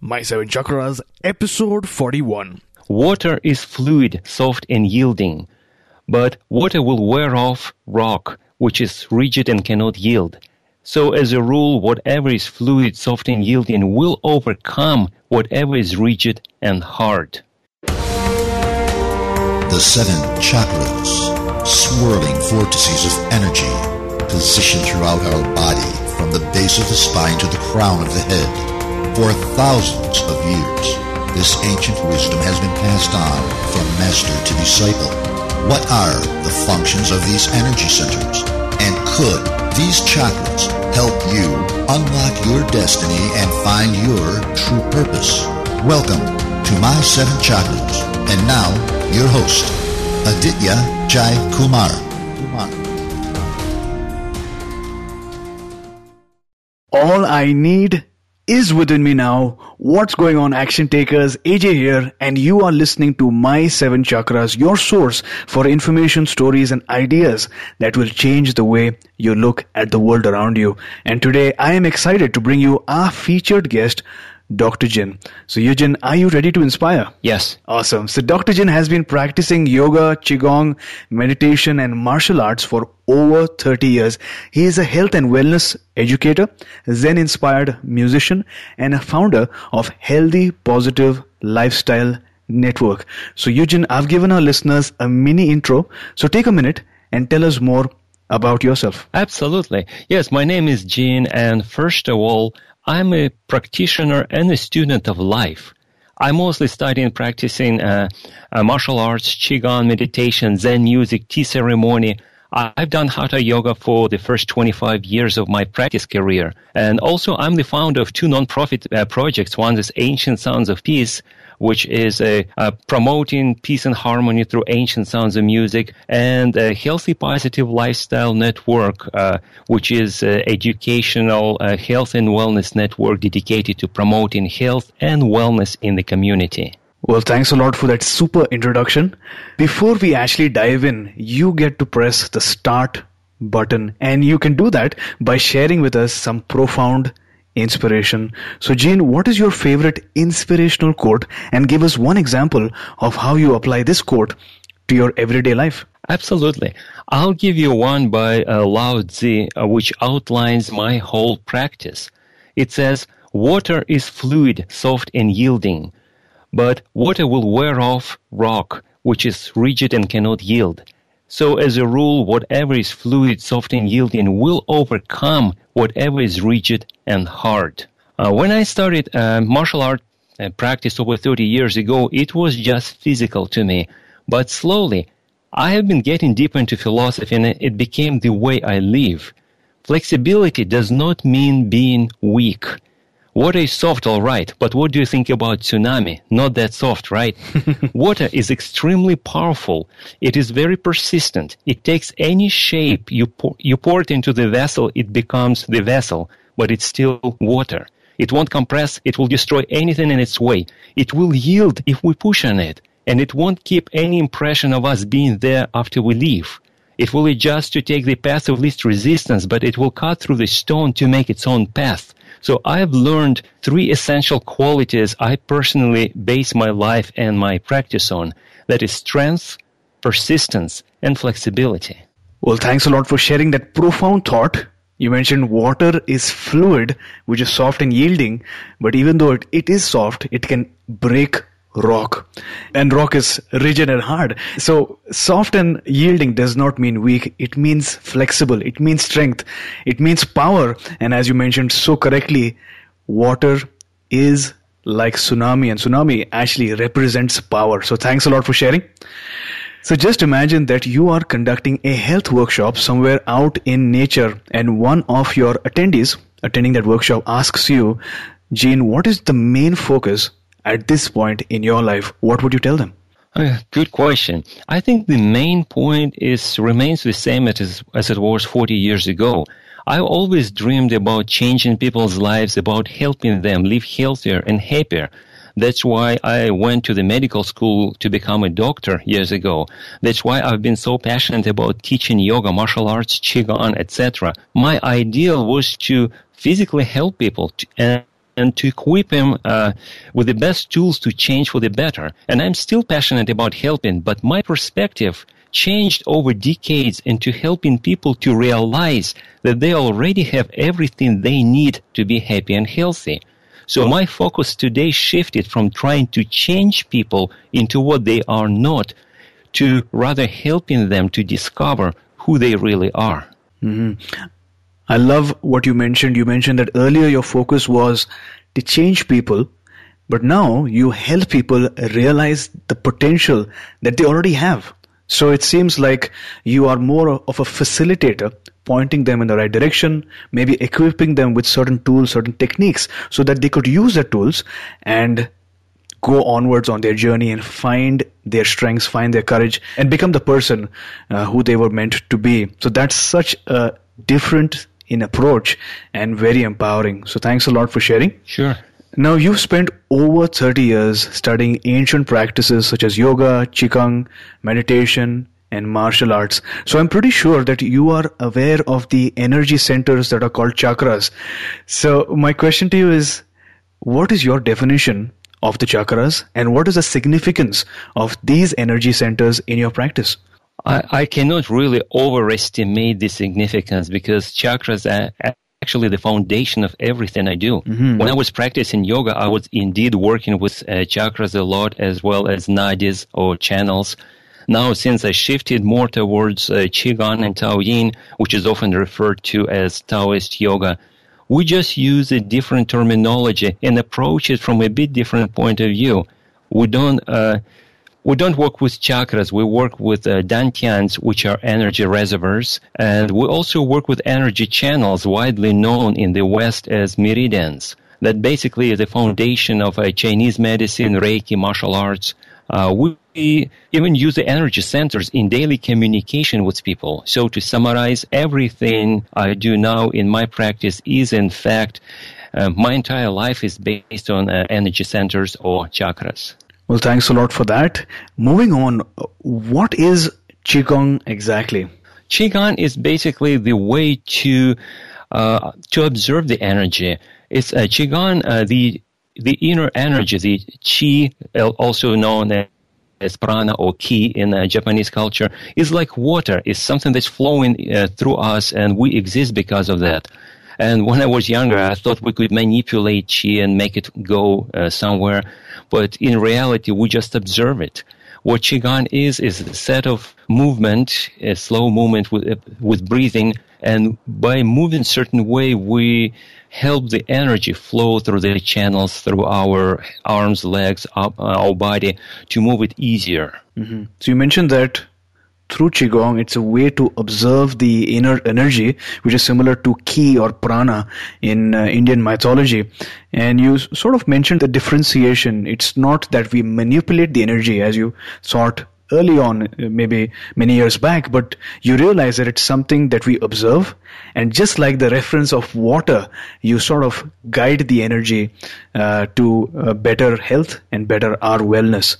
My Seven Chakras, episode 41. Water is fluid, soft, and yielding. But water will wear off rock, which is rigid and cannot yield. So, as a rule, whatever is fluid, soft, and yielding will overcome whatever is rigid and hard. The seven chakras, swirling vortices of energy, positioned throughout our body from the base of the spine to the crown of the head. For thousands of years, this ancient wisdom has been passed on from master to disciple. What are the functions of these energy centers? And could these chakras help you unlock your destiny and find your true purpose? Welcome to My Seven Chakras. And now, your host, Aditya Jai Kumar. Kumar. All I need is within me now. What's going on, action takers? AJ here, and you are listening to My Seven Chakras, your source for information, stories, and ideas that will change the way you look at the world around you. And today, I am excited to bring you our featured guest, Dr. Jin. So, Eugene, are you ready to inspire? Yes. Awesome. So, Dr. Jin has been practicing yoga, qigong, meditation, and martial arts for over 30 years. He is a health and wellness educator, Zen inspired musician, and a founder of Healthy Positive Lifestyle Network. So, Eugene, I've given our listeners a mini intro. So, take a minute and tell us more about yourself. Absolutely. Yes, my name is Jin, and first of all, I'm a practitioner and a student of life. I mostly study and practicing uh, uh, martial arts, qigong, meditation, Zen music, tea ceremony. I've done hatha yoga for the first 25 years of my practice career. And also, I'm the founder of two nonprofit uh, projects. One is Ancient Sounds of Peace, which is a, promoting peace and harmony through ancient sounds of music, and a healthy positive lifestyle network, uh, which is educational uh, health and wellness network dedicated to promoting health and wellness in the community. Well, thanks a lot for that super introduction. Before we actually dive in, you get to press the start button, and you can do that by sharing with us some profound inspiration. So, Jane, what is your favorite inspirational quote? And give us one example of how you apply this quote to your everyday life. Absolutely. I'll give you one by uh, Lao Tzu, uh, which outlines my whole practice. It says, Water is fluid, soft, and yielding, but water will wear off rock, which is rigid and cannot yield. So, as a rule, whatever is fluid, soft, and yielding will overcome whatever is rigid and hard. Uh, when I started uh, martial art uh, practice over 30 years ago, it was just physical to me. But slowly, I have been getting deeper into philosophy and it became the way I live. Flexibility does not mean being weak. Water is soft, all right, but what do you think about tsunami? Not that soft, right? Water is extremely powerful. It is very persistent. It takes any shape you pour, you pour it into the vessel, it becomes the vessel, but it's still water. It won't compress. It will destroy anything in its way. It will yield if we push on it. And it won't keep any impression of us being there after we leave. It will adjust to take the path of least resistance, but it will cut through the stone to make its own path. So I've learned three essential qualities I personally base my life and my practice on. That is strength, persistence, and flexibility. Well, thanks a lot for sharing that profound thought. You mentioned water is fluid, which is soft and yielding, but even though it, it is soft, it can break rock. And rock is rigid and hard. So soft and yielding does not mean weak. It means flexible. It means strength. It means power. And as you mentioned so correctly, water is like tsunami and tsunami actually represents power. So thanks a lot for sharing. So just imagine that you are conducting a health workshop somewhere out in nature and one of your attendees attending that workshop asks you, Gene, what is the main focus at this point in your life? What would you tell them? Uh, good question. I think the main point is remains the same as, as it was 40 years ago. I always dreamed about changing people's lives, about helping them live healthier and happier. That's why I went to the medical school to become a doctor years ago. That's why I've been so passionate about teaching yoga, martial arts, qigong, etc. My ideal was to physically help people to, and and to equip them uh, with the best tools to change for the better. And I'm still passionate about helping, but my perspective changed over decades into helping people to realize that they already have everything they need to be happy and healthy. So my focus today shifted from trying to change people into what they are not to rather helping them to discover who they really are. Mm-hmm. I love what you mentioned. You mentioned that earlier your focus was to change people, but now you help people realize the potential that they already have. So it seems like you are more of a facilitator pointing them in the right direction, maybe equipping them with certain tools, certain techniques, so that they could use the tools and go onwards on their journey and find their strengths, find their courage, and become the person uh, who they were meant to be. So that's such a different in approach and very empowering. So thanks a lot for sharing. Sure. Now you've spent over 30 years studying ancient practices such as yoga, qigong, meditation, and martial arts. So I'm pretty sure that you are aware of the energy centers that are called chakras. So my question to you is, what is your definition of the chakras and what is the significance of these energy centers in your practice? I, I cannot really overestimate the significance because chakras are actually the foundation of everything I do. Mm-hmm. When I was practicing yoga, I was indeed working with uh, chakras a lot as well as nadis or channels. Now, since I shifted more towards uh, Qigong and Taoyin, which is often referred to as Taoist yoga, we just use a different terminology and approach it from a bit different point of view. We don't, uh, we don't work with chakras. We work with uh, dantians, which are energy reservoirs, and we also work with energy channels, widely known in the West as meridians. That basically is the foundation of uh, Chinese medicine, Reiki, martial arts, uh, we even use the energy centers in daily communication with people. So to summarize, everything I do now in my practice is in fact, uh, my entire life is based on uh, energy centers or chakras. Well, thanks a lot for that. Moving on, what is Qigong exactly? Qigong is basically the way to uh, to observe the energy. It's uh, Qigong, uh, the the inner energy, the chi, also known as prana or ki in uh, Japanese culture, is like water. It's something that's flowing uh, through us, and we exist because of that. And when I was younger, I thought we could manipulate chi and make it go uh, somewhere, but in reality, we just observe it. What qigong is is a set of movement, a slow movement with with breathing, and by moving certain way, we help the energy flow through the channels through our arms, legs, up, uh, our body to move it easier. Mm-hmm. So you mentioned that through qigong it's a way to observe the inner energy which is similar to ki or prana in uh, indian mythology and you sort of mentioned the differentiation it's not that we manipulate the energy as you sought early on, uh, maybe many years back, but you realize that it's something that we observe. And just like the reference of water, you sort of guide the energy uh, to uh, better health and better our wellness.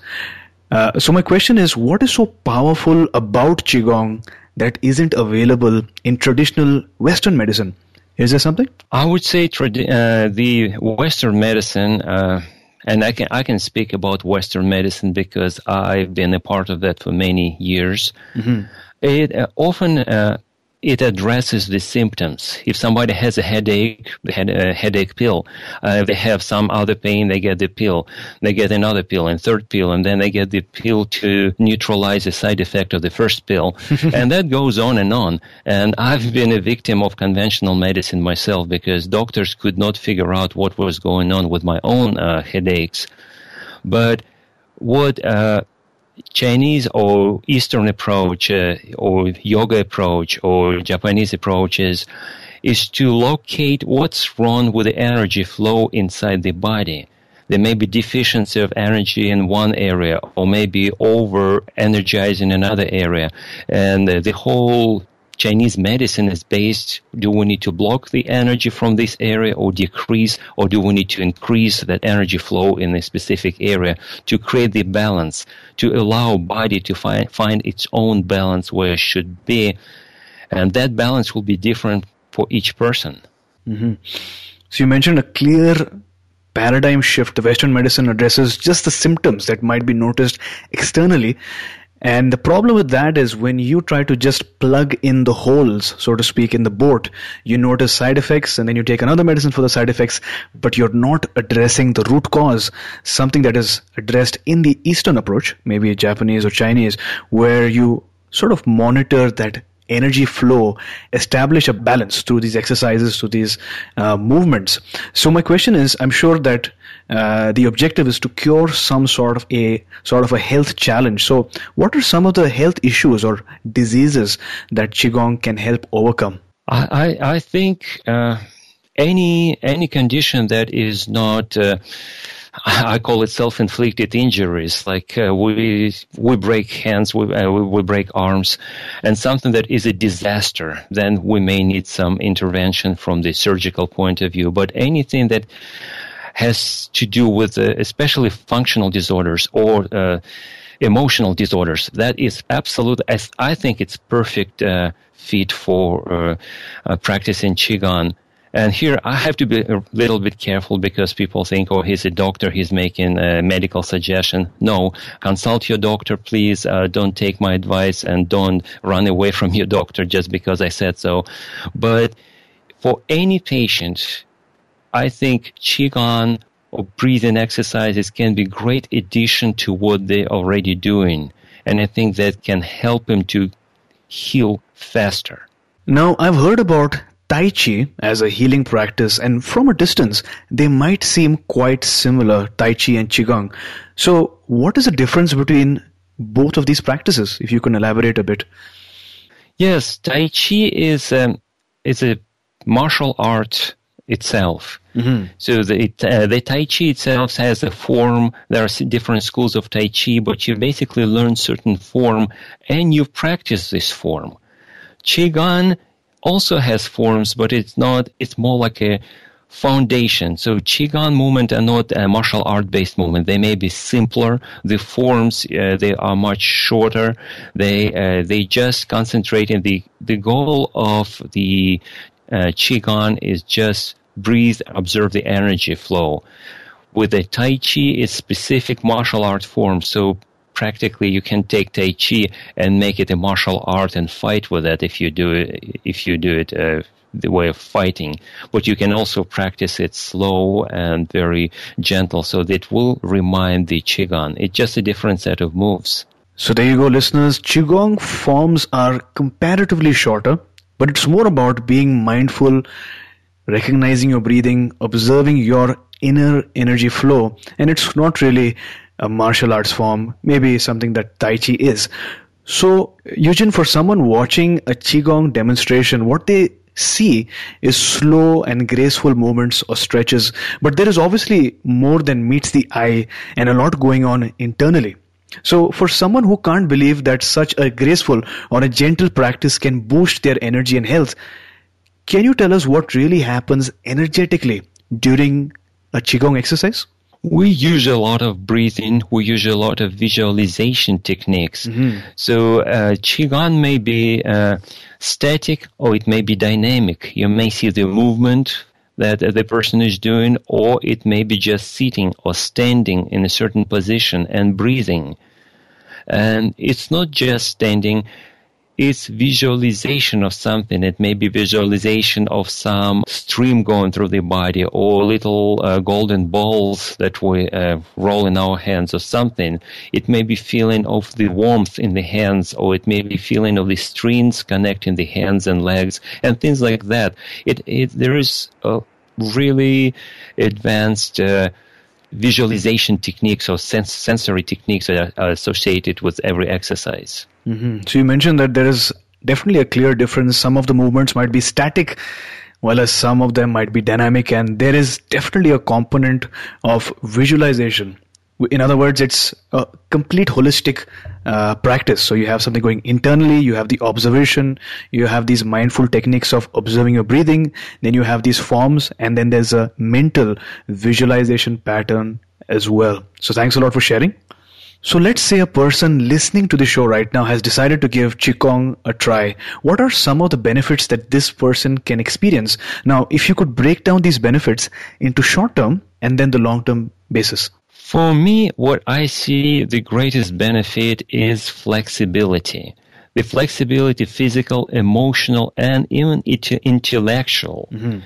Uh, so my question is, what is so powerful about Qigong that isn't available in traditional Western medicine? Is there something? I would say tradi- uh, the Western medicine uh, and I can I can speak about Western medicine because I've been a part of that for many years. Mm-hmm. It uh, often uh, it addresses the symptoms. If somebody has a headache, they had a headache pill. Uh, if they have some other pain, they get the pill. They get another pill and third pill, and then they get the pill to neutralize the side effect of the first pill. and that goes on and on. And I've been a victim of conventional medicine myself because doctors could not figure out what was going on with my own uh, headaches. But what uh, Chinese or Eastern approach uh, or yoga approach or Japanese approaches is to locate what's wrong with the energy flow inside the body. There may be deficiency of energy in one area or maybe over energizing another area. And uh, the whole Chinese medicine is based, do we need to block the energy from this area or decrease, or do we need to increase that energy flow in a specific area to create the balance, to allow body to find, find its own balance where it should be. And that balance will be different for each person. Mm-hmm. So you mentioned a clear paradigm shift. The Western medicine addresses just the symptoms that might be noticed externally and the problem with that is when you try to just plug in the holes, so to speak, in the boat, you notice side effects and then you take another medicine for the side effects, but you're not addressing the root cause, something that is addressed in the Eastern approach, maybe Japanese or Chinese, where you sort of monitor that energy flow, establish a balance through these exercises, through these uh, movements. So my question is, I'm sure that uh, the objective is to cure some sort of a sort of a health challenge. So, what are some of the health issues or diseases that qigong can help overcome? I I think uh, any any condition that is not uh, I call it self-inflicted injuries, like uh, we we break hands, we, uh, we break arms, and something that is a disaster. Then we may need some intervention from the surgical point of view. But anything that has to do with uh, especially functional disorders or uh, emotional disorders. That is absolute. As I think it's perfect uh, fit for uh, uh, practicing qigong. And here I have to be a little bit careful because people think, oh, he's a doctor, he's making a medical suggestion. No, consult your doctor, please. Uh, don't take my advice and don't run away from your doctor just because I said so. But for any patient, I think Qigong or breathing exercises can be great addition to what they're already doing. And I think that can help them to heal faster. Now, I've heard about Tai Chi as a healing practice, and from a distance, they might seem quite similar, Tai Chi and Qigong. So, what is the difference between both of these practices, if you can elaborate a bit? Yes, Tai Chi is, um, is a martial art itself. Mm-hmm. So the, it, uh, the Tai Chi itself has a form. There are different schools of Tai Chi, but you basically learn certain form and you practice this form. Qigong also has forms, but it's not, it's more like a foundation. So Qigong movement are not a martial art based movement. They may be simpler. The forms, uh, they are much shorter. They, uh, they just concentrate in the, the goal of the uh, Qigong is just breathe, observe the energy flow. With the Tai Chi, it's specific martial art form. So practically you can take Tai Chi and make it a martial art and fight with it if you do it, if you do it uh, the way of fighting. But you can also practice it slow and very gentle so that it will remind the Qigong. It's just a different set of moves. So there you go, listeners. Qigong forms are comparatively shorter, but it's more about being mindful recognizing your breathing, observing your inner energy flow. And it's not really a martial arts form, maybe something that Tai Chi is. So, Eugene, for someone watching a Qigong demonstration, what they see is slow and graceful movements or stretches, but there is obviously more than meets the eye and a lot going on internally. So, for someone who can't believe that such a graceful or a gentle practice can boost their energy and health, can you tell us what really happens energetically during a Qigong exercise? We use a lot of breathing. We use a lot of visualization techniques. Mm-hmm. So uh, qigong may be uh, static or it may be dynamic. You may see the movement that the person is doing, or it may be just sitting or standing in a certain position and breathing. And it's not just standing it's visualization of something. It may be visualization of some stream going through the body or little uh, golden balls that we uh, roll in our hands or something. It may be feeling of the warmth in the hands or it may be feeling of the strings connecting the hands and legs and things like that. It, it there is a really advanced uh, visualization techniques or sens- sensory techniques that are associated with every exercise. Mm-hmm. So you mentioned that there is definitely a clear difference. Some of the movements might be static, while some of them might be dynamic, and there is definitely a component of visualization. In other words, it's a complete holistic uh, practice. So you have something going internally, you have the observation, you have these mindful techniques of observing your breathing, then you have these forms, and then there's a mental visualization pattern as well. So thanks a lot for sharing. So let's say a person listening to the show right now has decided to give Qigong a try. What are some of the benefits that this person can experience? Now, if you could break down these benefits into short term and then the long term basis. For me, what I see the greatest benefit is flexibility. The flexibility, physical, emotional, and even intellectual. Mm-hmm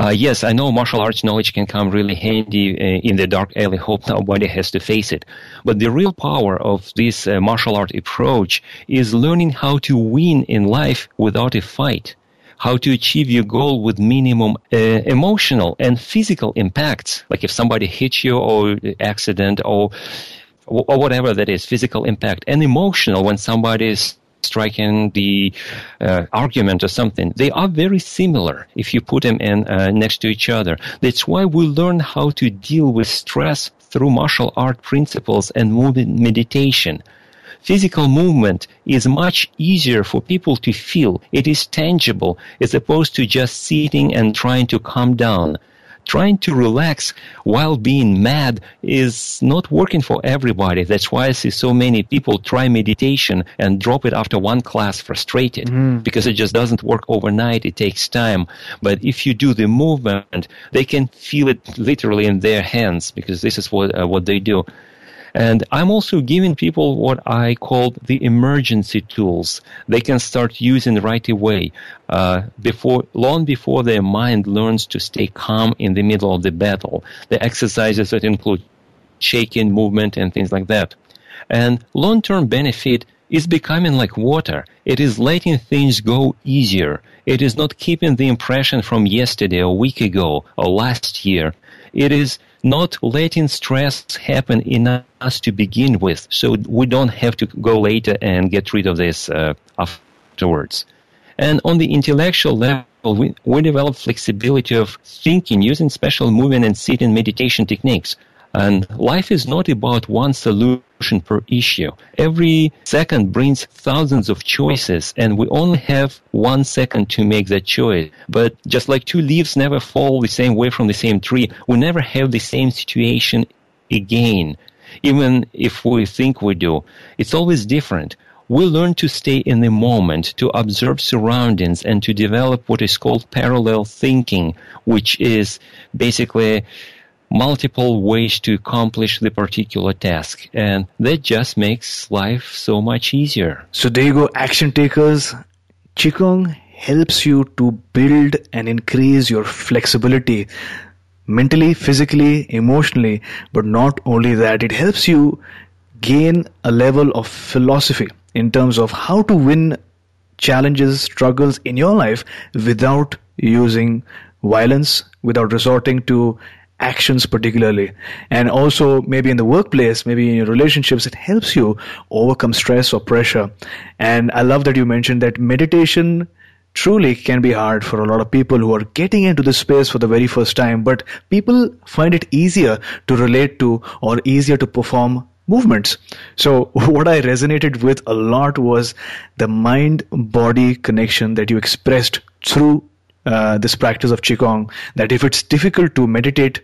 uh, yes, I know martial arts knowledge can come really handy uh, in the dark alley. Hope nobody has to face it. But the real power of this uh, martial art approach is learning how to win in life without a fight. How to achieve your goal with minimum uh, emotional and physical impacts. Like if somebody hits you or accident or or whatever that is, physical impact and emotional when somebody is striking the uh, argument or something. They are very similar if you put them in uh, next to each other. That's why we learn how to deal with stress through martial art principles and movement meditation. Physical movement is much easier for people to feel. It is tangible as opposed to just sitting and trying to calm down trying to relax while being mad is not working for everybody. That's why I see so many people try meditation and drop it after one class frustrated mm. because it just doesn't work overnight. It takes time. But if you do the movement, they can feel it literally in their hands because this is what, uh, what they do. And I'm also giving people what I call the emergency tools. They can start using right away, uh, before, long before their mind learns to stay calm in the middle of the battle. The exercises that include shaking, movement, and things like that. And long-term benefit is becoming like water. It is letting things go easier. It is not keeping the impression from yesterday, a week ago, or last year. It is not letting stress happen in us to begin with, so we don't have to go later and get rid of this uh, afterwards. And on the intellectual level, we, we develop flexibility of thinking using special movement and sitting meditation techniques. And life is not about one solution per issue. Every second brings thousands of choices and we only have one second to make that choice. But just like two leaves never fall the same way from the same tree, we never have the same situation again. Even if we think we do, it's always different we learn to stay in the moment, to observe surroundings, and to develop what is called parallel thinking, which is basically multiple ways to accomplish the particular task. And that just makes life so much easier. So there you go, action takers. Qigong helps you to build and increase your flexibility mentally, physically, emotionally. But not only that, it helps you gain a level of philosophy in terms of how to win challenges, struggles in your life without using violence, without resorting to actions particularly and also maybe in the workplace maybe in your relationships it helps you overcome stress or pressure and i love that you mentioned that meditation truly can be hard for a lot of people who are getting into this space for the very first time but people find it easier to relate to or easier to perform movements. So what I resonated with a lot was the mind body connection that you expressed through uh, this practice of Qigong. That if it's difficult to meditate,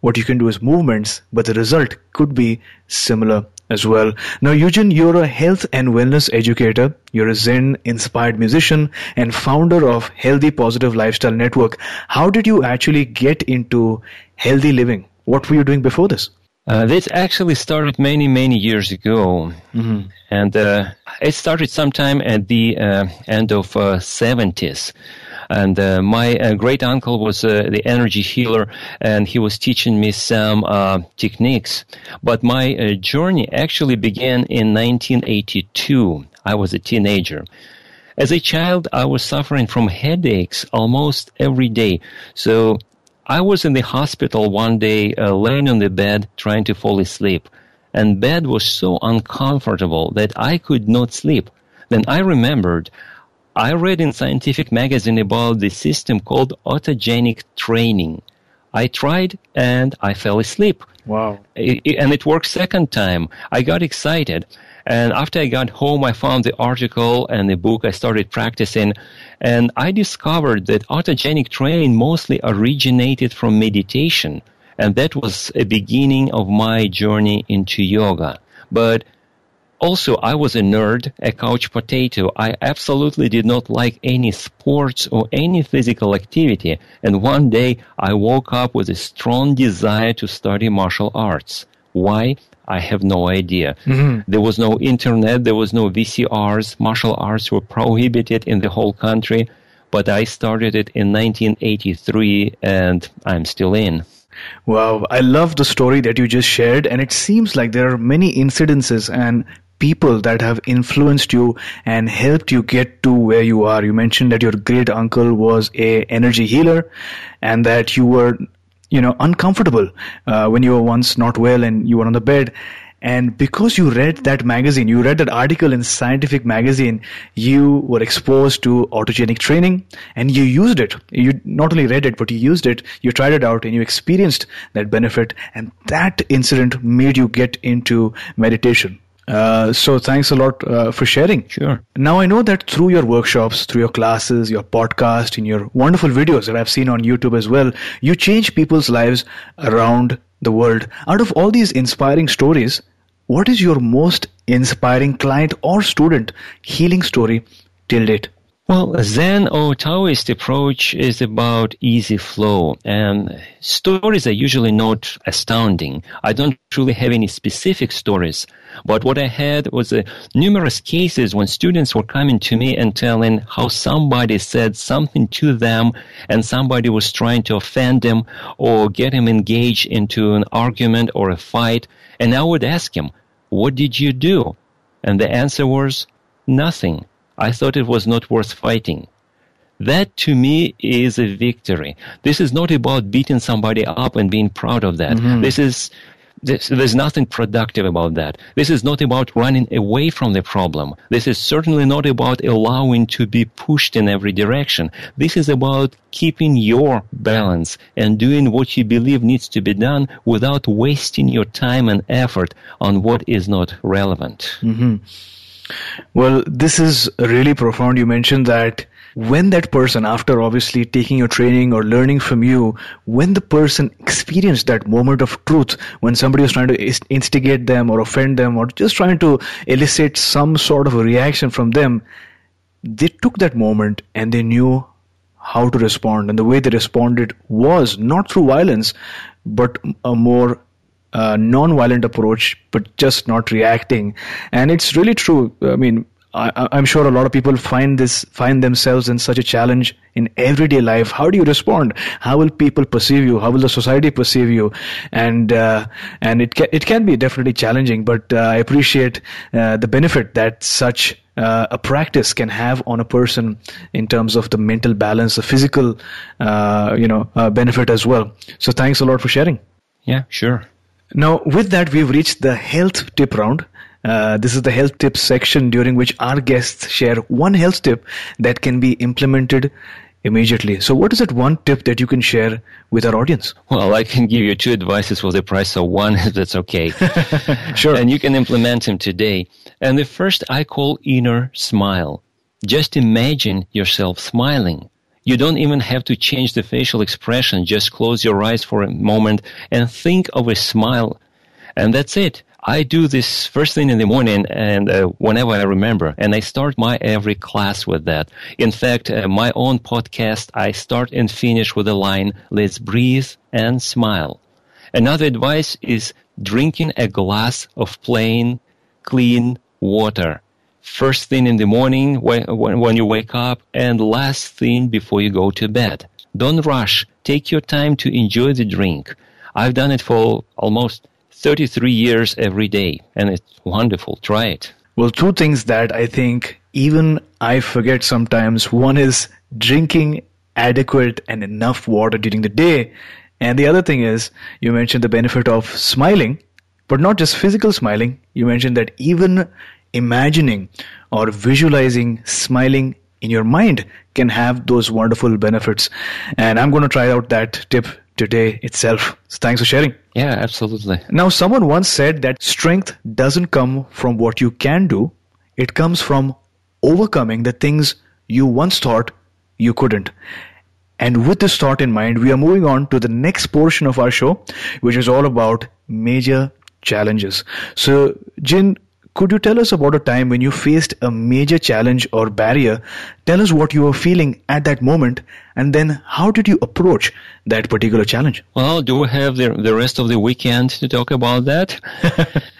what you can do is movements, but the result could be similar as well. Now, Eugene, you're a health and wellness educator. You're a Zen inspired musician and founder of Healthy Positive Lifestyle Network. How did you actually get into healthy living? What were you doing before this? Uh, this actually started many, many years ago. Mm-hmm. And uh, it started sometime at the uh, end of 70s. Uh, and uh, my uh, great uncle was uh, the energy healer, and he was teaching me some uh, techniques. But my uh, journey actually began in 1982. I was a teenager. As a child, I was suffering from headaches almost every day. So I was in the hospital one day, uh, laying on the bed, trying to fall asleep. And bed was so uncomfortable that I could not sleep. Then I remembered I read in scientific magazine about the system called autogenic training. I tried and I fell asleep. Wow. It, it, and it worked second time. I got excited. And after I got home, I found the article and the book. I started practicing and I discovered that autogenic training mostly originated from meditation. And that was a beginning of my journey into yoga. But also, I was a nerd, a couch potato. I absolutely did not like any sports or any physical activity. And one day I woke up with a strong desire to study martial arts. Why? I have no idea. Mm-hmm. There was no internet, there was no VCRs. Martial arts were prohibited in the whole country. But I started it in 1983 and I'm still in. Wow, I love the story that you just shared, and it seems like there are many incidences and people that have influenced you and helped you get to where you are. You mentioned that your great uncle was a energy healer and that you were, you know, uncomfortable uh, when you were once not well and you were on the bed. And because you read that magazine, you read that article in Scientific Magazine, you were exposed to autogenic training and you used it. You not only read it, but you used it, you tried it out and you experienced that benefit. And that incident made you get into meditation. Uh, so thanks a lot uh, for sharing. Sure. Now I know that through your workshops, through your classes, your podcast, and your wonderful videos that I've seen on YouTube as well, you change people's lives around the world. Out of all these inspiring stories, what is your most inspiring client or student healing story till date? Well, Zen or Taoist approach is about easy flow, and stories are usually not astounding. I don't truly have any specific stories, but what I had was uh, numerous cases when students were coming to me and telling how somebody said something to them, and somebody was trying to offend them or get him engaged into an argument or a fight, and I would ask him, "What did you do?" And the answer was, "Nothing." I thought it was not worth fighting. That to me is a victory. This is not about beating somebody up and being proud of that. Mm-hmm. This is this, there's nothing productive about that. This is not about running away from the problem. This is certainly not about allowing to be pushed in every direction. This is about keeping your balance and doing what you believe needs to be done without wasting your time and effort on what is not relevant. Mm-hmm. Well, this is really profound. You mentioned that when that person, after obviously taking your training or learning from you, when the person experienced that moment of truth, when somebody was trying to instigate them or offend them or just trying to elicit some sort of a reaction from them, they took that moment and they knew how to respond. And the way they responded was not through violence, but a more uh, non-violent approach, but just not reacting. And it's really true. I mean, I, am sure a lot of people find this find themselves in such a challenge in everyday life. How do you respond? How will people perceive you? How will the society perceive you? And uh, and it can, it can be definitely challenging. But uh, I appreciate uh, the benefit that such uh, a practice can have on a person in terms of the mental balance, the physical, uh, you know, uh, benefit as well. So thanks a lot for sharing. Yeah, sure. Now, with that, we've reached the health tip round. Uh, this is the health tip section during which our guests share one health tip that can be implemented immediately. So, what is that one tip that you can share with our audience? Well, I can give you two advices for the price of one, if that's okay. sure. And you can implement them today. And the first I call inner smile. Just imagine yourself smiling. You don't even have to change the facial expression. Just close your eyes for a moment and think of a smile. And that's it. I do this first thing in the morning and uh, whenever I remember, and I start my every class with that. In fact, uh, my own podcast, I start and finish with the line, let's breathe and smile. Another advice is drinking a glass of plain, clean water. First thing in the morning when, when you wake up and last thing before you go to bed. Don't rush. Take your time to enjoy the drink. I've done it for almost 33 years every day, and it's wonderful. Try it. Well, two things that I think even I forget sometimes. One is drinking adequate and enough water during the day. And the other thing is, you mentioned the benefit of smiling, but not just physical smiling. You mentioned that even imagining or visualizing smiling in your mind can have those wonderful benefits. And I'm going to try out that tip today itself. So thanks for sharing. Yeah, absolutely. Now, someone once said that strength doesn't come from what you can do, it comes from overcoming the things you once thought you couldn't. And with this thought in mind, we are moving on to the next portion of our show, which is all about major challenges. So, Jin, could you tell us about a time when you faced a major challenge or barrier? Tell us what you were feeling at that moment, and then how did you approach that particular challenge? Well, do we have the, the rest of the weekend to talk about that?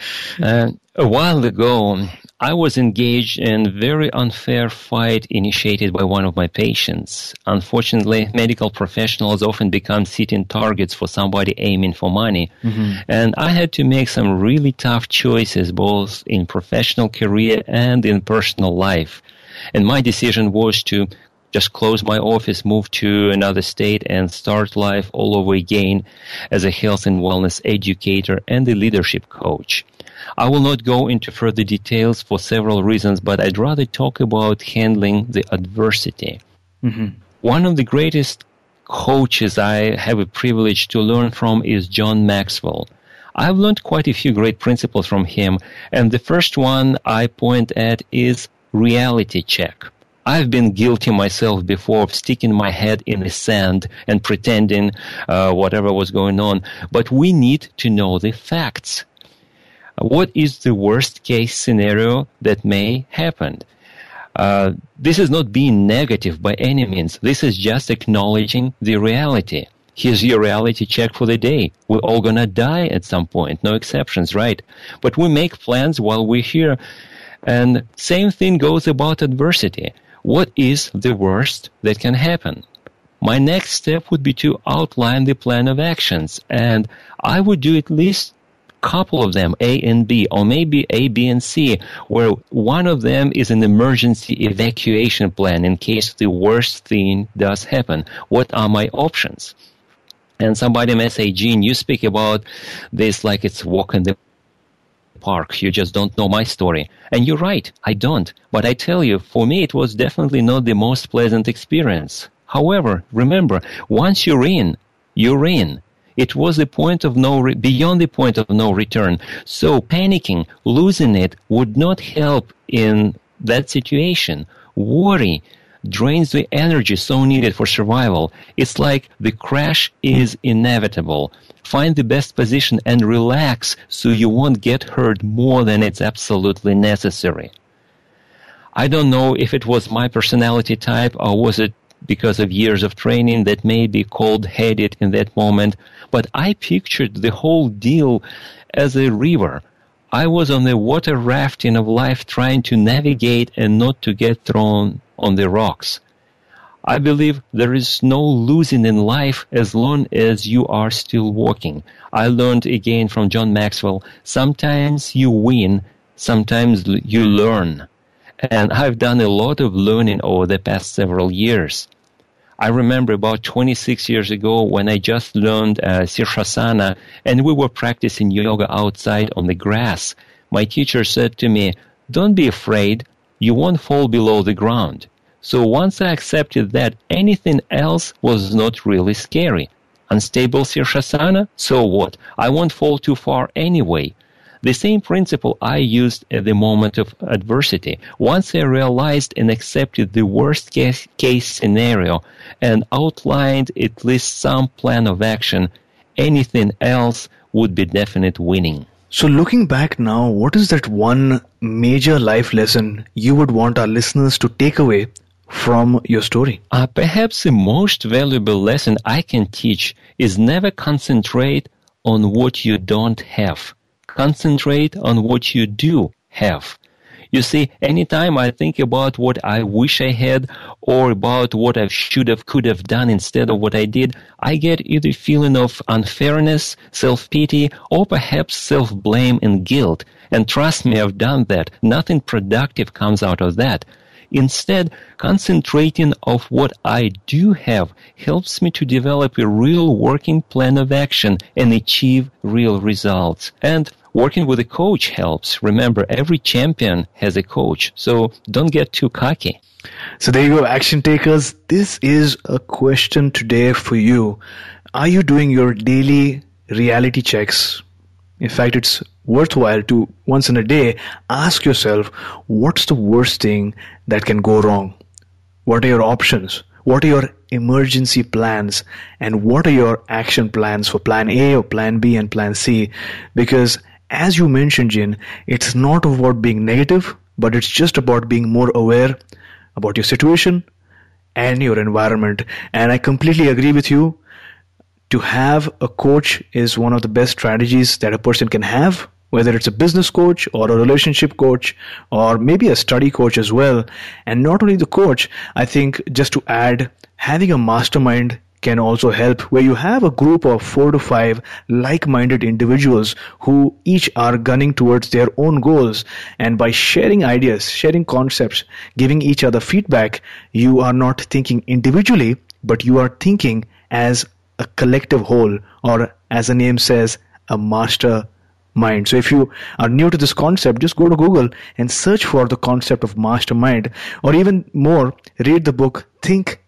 uh, a while ago, I was engaged in a very unfair fight initiated by one of my patients. Unfortunately, medical professionals often become sitting targets for somebody aiming for money. Mm-hmm. And I had to make some really tough choices both in professional career and in personal life. And my decision was to just close my office, move to another state and start life all over again as a health and wellness educator and a leadership coach. I will not go into further details for several reasons, but I'd rather talk about handling the adversity. Mm-hmm. One of the greatest coaches I have a privilege to learn from is John Maxwell. I've learned quite a few great principles from him, and the first one I point at is reality check. I've been guilty myself before of sticking my head in the sand and pretending uh, whatever was going on. But we need to know the facts. What is the worst case scenario that may happen? Uh, this is not being negative by any means. This is just acknowledging the reality. Here's your reality check for the day. We're all gonna die at some point. No exceptions, right? But we make plans while we're here. And same thing goes about adversity. What is the worst that can happen? My next step would be to outline the plan of actions, and I would do at least couple of them, A and B, or maybe A, B, and C, where one of them is an emergency evacuation plan in case the worst thing does happen. What are my options? And somebody may say, Gene, you speak about this like it's walk in the park. You just don't know my story. And you're right, I don't. But I tell you, for me, it was definitely not the most pleasant experience. However, remember, once you're in, you're in. It was the point of no re- beyond the point of no return. So panicking, losing it would not help in that situation. Worry drains the energy so needed for survival. It's like the crash is inevitable. Find the best position and relax so you won't get hurt more than it's absolutely necessary. I don't know if it was my personality type or was it because of years of training that may be cold headed in that moment, but I pictured the whole deal as a river. I was on the water rafting of life trying to navigate and not to get thrown on the rocks. I believe there is no losing in life as long as you are still walking. I learned again from John Maxwell, sometimes you win, sometimes you learn. And I've done a lot of learning over the past several years. I remember about 26 years ago when I just learned uh, Sirsasana and we were practicing yoga outside on the grass. My teacher said to me, don't be afraid. You won't fall below the ground. So once I accepted that, anything else was not really scary. Unstable Sirsasana? So what? I won't fall too far anyway. The same principle I used at the moment of adversity. Once I realized and accepted the worst case, case scenario and outlined at least some plan of action, anything else would be definite winning. So, looking back now, what is that one major life lesson you would want our listeners to take away from your story? Uh, perhaps the most valuable lesson I can teach is never concentrate on what you don't have concentrate on what you do have. You see, anytime I think about what I wish I had or about what I should have, could have done instead of what I did, I get either feeling of unfairness, self-pity, or perhaps self-blame and guilt. And trust me, I've done that. Nothing productive comes out of that. Instead, concentrating of what I do have helps me to develop a real working plan of action and achieve real results. And working with a coach helps. Remember, every champion has a coach, so don't get too cocky. So there you go, action takers. This is a question today for you. Are you doing your daily reality checks? In fact, it's worthwhile to once in a day ask yourself, what's the worst thing that can go wrong? What are your options? What are your emergency plans? And what are your action plans for plan A or plan B and plan C? Because as you mentioned, Gene, it's not about being negative, but it's just about being more aware about your situation and your environment. And I completely agree with you. To have a coach is one of the best strategies that a person can have, whether it's a business coach or a relationship coach or maybe a study coach as well. And not only the coach, I think just to add, having a mastermind can also help where you have a group of four to five like-minded individuals who each are gunning towards their own goals and by sharing ideas sharing concepts giving each other feedback you are not thinking individually but you are thinking as a collective whole or as the name says a master mind. So if you are new to this concept, just go to Google and search for the concept of mastermind or even more, read the book Think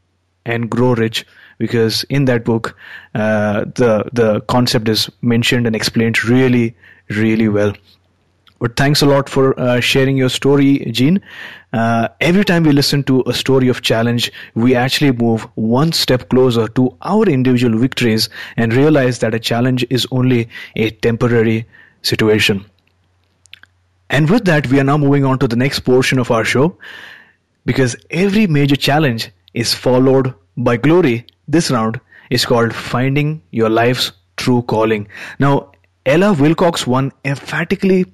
and Grow Rich because in that book uh, the the concept is mentioned and explained really really well but thanks a lot for uh, sharing your story, Gene. Uh, every time we listen to a story of challenge, we actually move one step closer to our individual victories and realize that a challenge is only a temporary situation. And with that, we are now moving on to the next portion of our show because every major challenge is followed by glory this round is called Finding Your Life's True Calling. Now, Ella Wilcox one emphatically,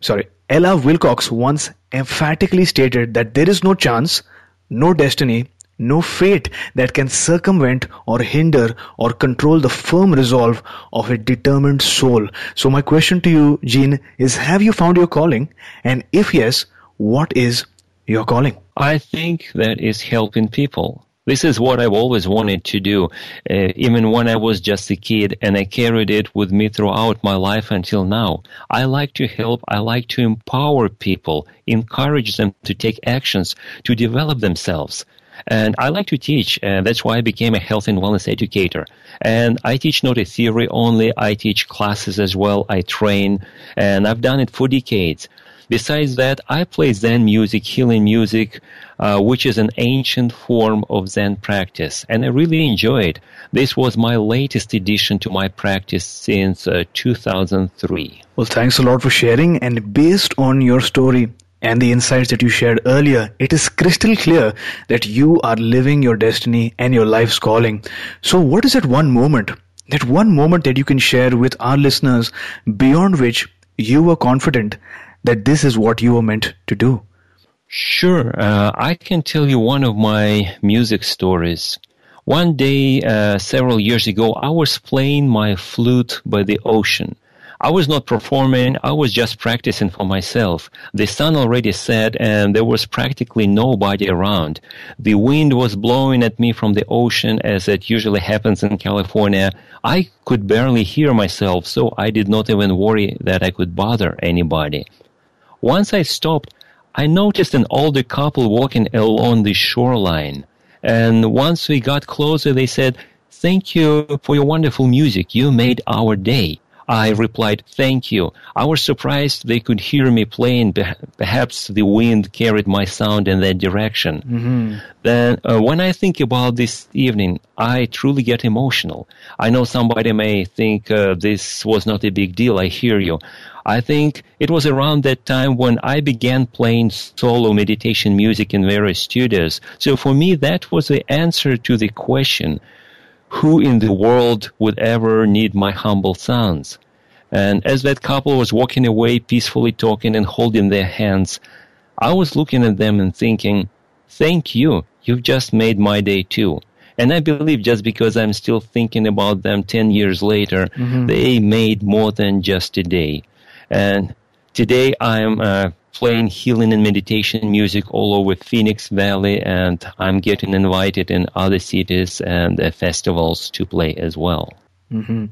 sorry, Ella Wilcox once emphatically stated that there is no chance, no destiny, no fate that can circumvent or hinder or control the firm resolve of a determined soul. So my question to you, Gene, is have you found your calling? And if yes, what is your calling? I think that is helping people. This is what I've always wanted to do, uh, even when I was just a kid, and I carried it with me throughout my life until now. I like to help, I like to empower people, encourage them to take actions, to develop themselves. And I like to teach, and that's why I became a health and wellness educator. And I teach not a theory only, I teach classes as well, I train, and I've done it for decades. Besides that, I play Zen music, healing music, uh, which is an ancient form of Zen practice, and I really enjoy it. This was my latest addition to my practice since uh, 2003. Well, thanks a lot for sharing. And based on your story, and the insights that you shared earlier, it is crystal clear that you are living your destiny and your life's calling. So, what is that one moment, that one moment that you can share with our listeners beyond which you were confident that this is what you were meant to do? Sure. Uh, I can tell you one of my music stories. One day, uh, several years ago, I was playing my flute by the ocean. I was not performing, I was just practicing for myself. The sun already set and there was practically nobody around. The wind was blowing at me from the ocean as it usually happens in California. I could barely hear myself, so I did not even worry that I could bother anybody. Once I stopped, I noticed an older couple walking along the shoreline. And once we got closer, they said, Thank you for your wonderful music. You made our day. I replied, thank you. I was surprised they could hear me playing. Perhaps the wind carried my sound in that direction. Mm-hmm. Then, uh, when I think about this evening, I truly get emotional. I know somebody may think uh, this was not a big deal. I hear you. I think it was around that time when I began playing solo meditation music in various studios. So for me, that was the answer to the question, who in the world would ever need my humble sounds? And as that couple was walking away, peacefully talking and holding their hands, I was looking at them and thinking, thank you. You've just made my day too. And I believe just because I'm still thinking about them 10 years later, mm-hmm. they made more than just a day. And today I'm uh, playing healing and meditation music all over Phoenix Valley, and I'm getting invited in other cities and uh, festivals to play as well. Mm-hmm.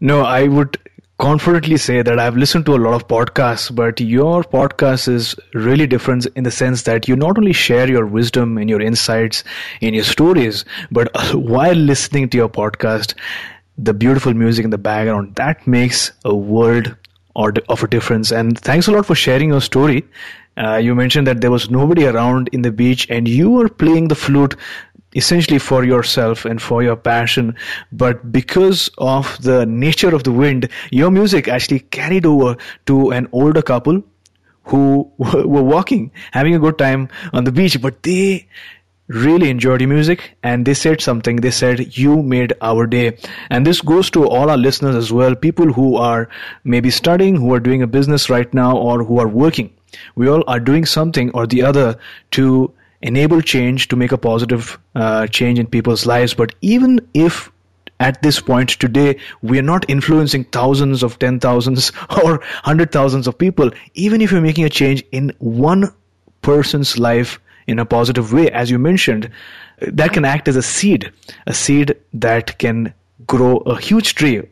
No, I would confidently say that I've listened to a lot of podcasts, but your podcast is really different in the sense that you not only share your wisdom and your insights in your stories, but while listening to your podcast, the beautiful music in the background, that makes a world or of a difference. And thanks a lot for sharing your story. Uh, you mentioned that there was nobody around in the beach and you were playing the flute essentially for yourself and for your passion. But because of the nature of the wind, your music actually carried over to an older couple who were walking, having a good time on the beach, but they really enjoyed your music and they said something. They said, You made our day. And this goes to all our listeners as well people who are maybe studying, who are doing a business right now, or who are working. We all are doing something or the other to enable change, to make a positive uh, change in people's lives. But even if at this point today we are not influencing thousands of ten thousands or hundred thousands of people even if you're making a change in one person's life in a positive way, as you mentioned, that can act as a seed, a seed that can grow a huge tree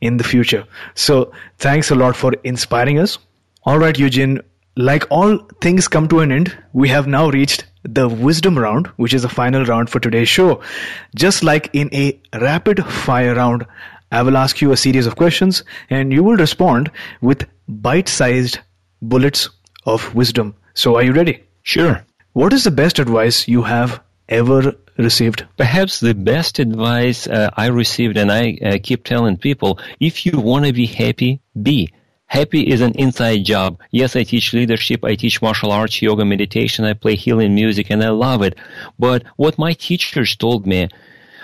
in the future. So thanks a lot for inspiring us. All right, Eugene, like all things come to an end, we have now reached the wisdom round, which is the final round for today's show. Just like in a rapid fire round, I will ask you a series of questions and you will respond with bite sized bullets of wisdom. So are you ready? Sure. What is the best advice you have ever received? Perhaps the best advice uh, I received, and I uh, keep telling people if you want to be happy, be. Happy is an inside job. Yes, I teach leadership, I teach martial arts, yoga, meditation, I play healing music, and I love it. But what my teachers told me,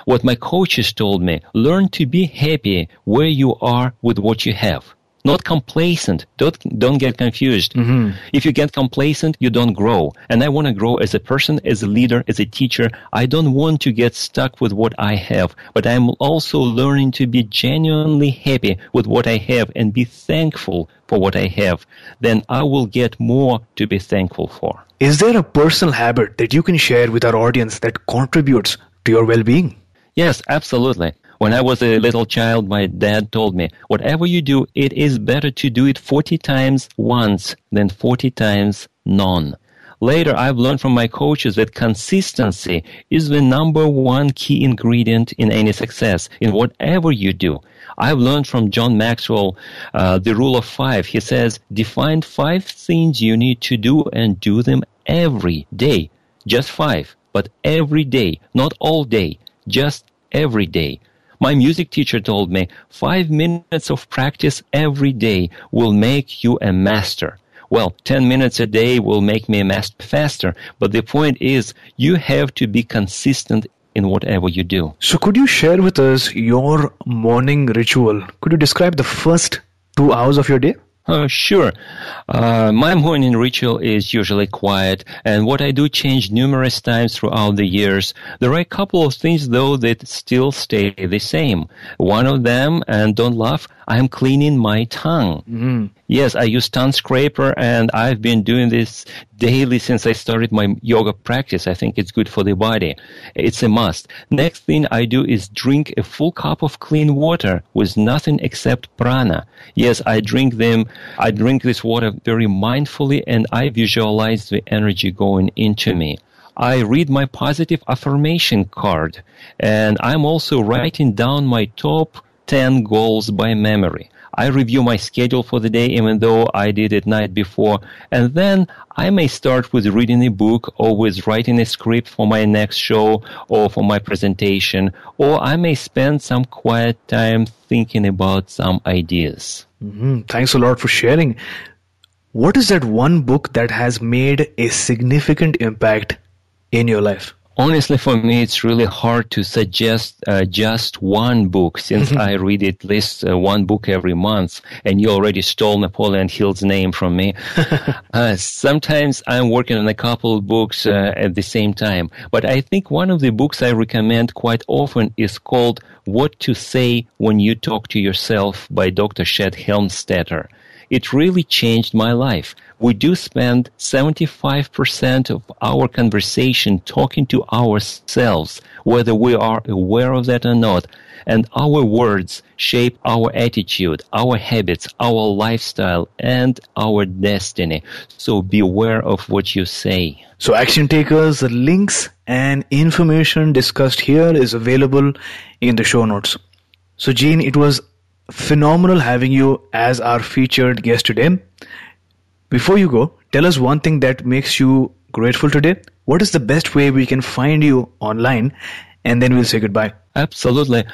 what my coaches told me, learn to be happy where you are with what you have not complacent. Don't don't get confused. Mm-hmm. If you get complacent, you don't grow. And I want to grow as a person, as a leader, as a teacher. I don't want to get stuck with what I have, but I'm also learning to be genuinely happy with what I have and be thankful for what I have. Then I will get more to be thankful for. Is there a personal habit that you can share with our audience that contributes to your well-being? Yes, absolutely. When I was a little child, my dad told me, whatever you do, it is better to do it 40 times once than 40 times none. Later, I've learned from my coaches that consistency is the number one key ingredient in any success in whatever you do. I've learned from John Maxwell uh, the rule of five. He says, define five things you need to do and do them every day. Just five, but every day, not all day, just every day. My music teacher told me five minutes of practice every day will make you a master. Well, 10 minutes a day will make me a master faster, but the point is you have to be consistent in whatever you do. So could you share with us your morning ritual? Could you describe the first two hours of your day? Uh, sure. Uh, my morning ritual is usually quiet, and what I do change numerous times throughout the years. There are a couple of things, though, that still stay the same. One of them, and don't laugh, I'm cleaning my tongue. Mm-hmm. Yes, I use tongue scraper and I've been doing this daily since I started my yoga practice. I think it's good for the body. It's a must. Next thing I do is drink a full cup of clean water with nothing except prana. Yes, I drink them. I drink this water very mindfully and I visualize the energy going into me. I read my positive affirmation card and I'm also writing down my top 10 goals by memory. I review my schedule for the day even though I did it night before and then I may start with reading a book or with writing a script for my next show or for my presentation or I may spend some quiet time thinking about some ideas. Mm-hmm. Thanks a lot for sharing. What is that one book that has made a significant impact in your life? Honestly, for me, it's really hard to suggest uh, just one book since I read at least uh, one book every month, and you already stole Napoleon Hill's name from me. uh, sometimes I'm working on a couple of books uh, at the same time, but I think one of the books I recommend quite often is called What to Say When You Talk to Yourself by Dr. Shad Helmstetter it really changed my life. We do spend 75% of our conversation talking to ourselves, whether we are aware of that or not. And our words shape our attitude, our habits, our lifestyle, and our destiny. So beware of what you say. So, action takers, the links and information discussed here is available in the show notes. So, Gene, it was phenomenal having you as our featured guest today. Before you go, tell us one thing that makes you grateful today. What is the best way we can find you online? And then we'll say goodbye. Absolutely.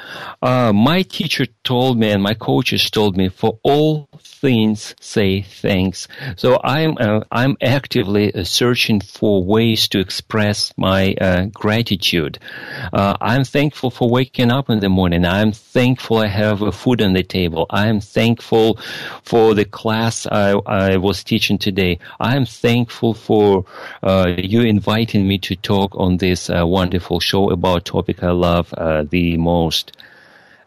Uh, my teacher told me and my coaches told me for all things say thanks. So I'm uh, I'm actively uh, searching for ways to express my uh, gratitude. Uh, I'm thankful for waking up in the morning. I'm thankful I have food on the table. I'm thankful for the class I, I was teaching today. I'm thankful for uh, you inviting me to talk on this wonderful show about topic I love the most.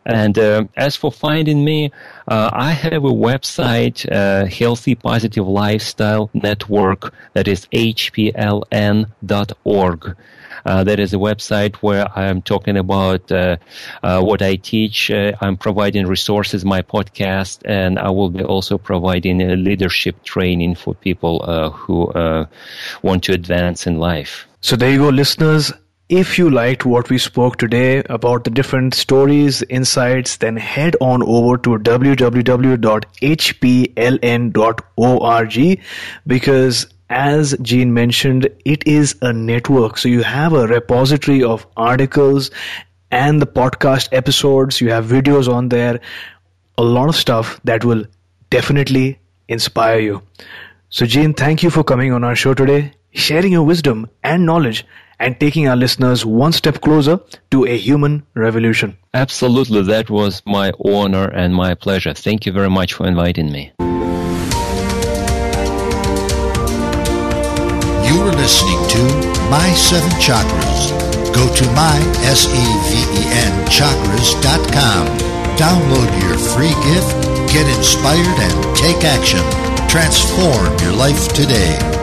And uh, as for finding me, uh, I have a website, uh, Healthy Positive Lifestyle Network, that is hpln.org. Uh, that is a website where I'm talking about uh, uh, what I teach. I'm providing resources, my podcast, and I will be also providing a leadership training for people who want to advance in life. So there you go, listeners. If you liked what we spoke today about the different stories, insights, then head on over to www.hpln.org because as Gene mentioned, it is a network. So you have a repository of articles and the podcast episodes. You have videos on there, a lot of stuff that will definitely inspire you. So, Gene, thank you for coming on our show today, sharing your wisdom and knowledge and taking our listeners one step closer to a human revolution. Absolutely. That was my honor and my pleasure. Thank you very much for inviting me. You are listening to My Seven Chakras. Go to my, S-E-V-E-N, chakras.com. Download your free gift, get inspired, and take action. Transform your life today.